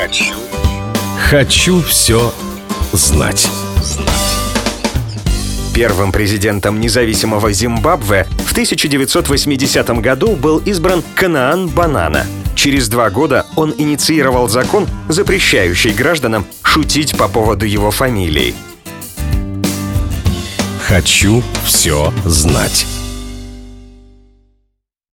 Хочу. Хочу все знать. Первым президентом независимого Зимбабве в 1980 году был избран Канаан Банана. Через два года он инициировал закон, запрещающий гражданам шутить по поводу его фамилии. Хочу все знать.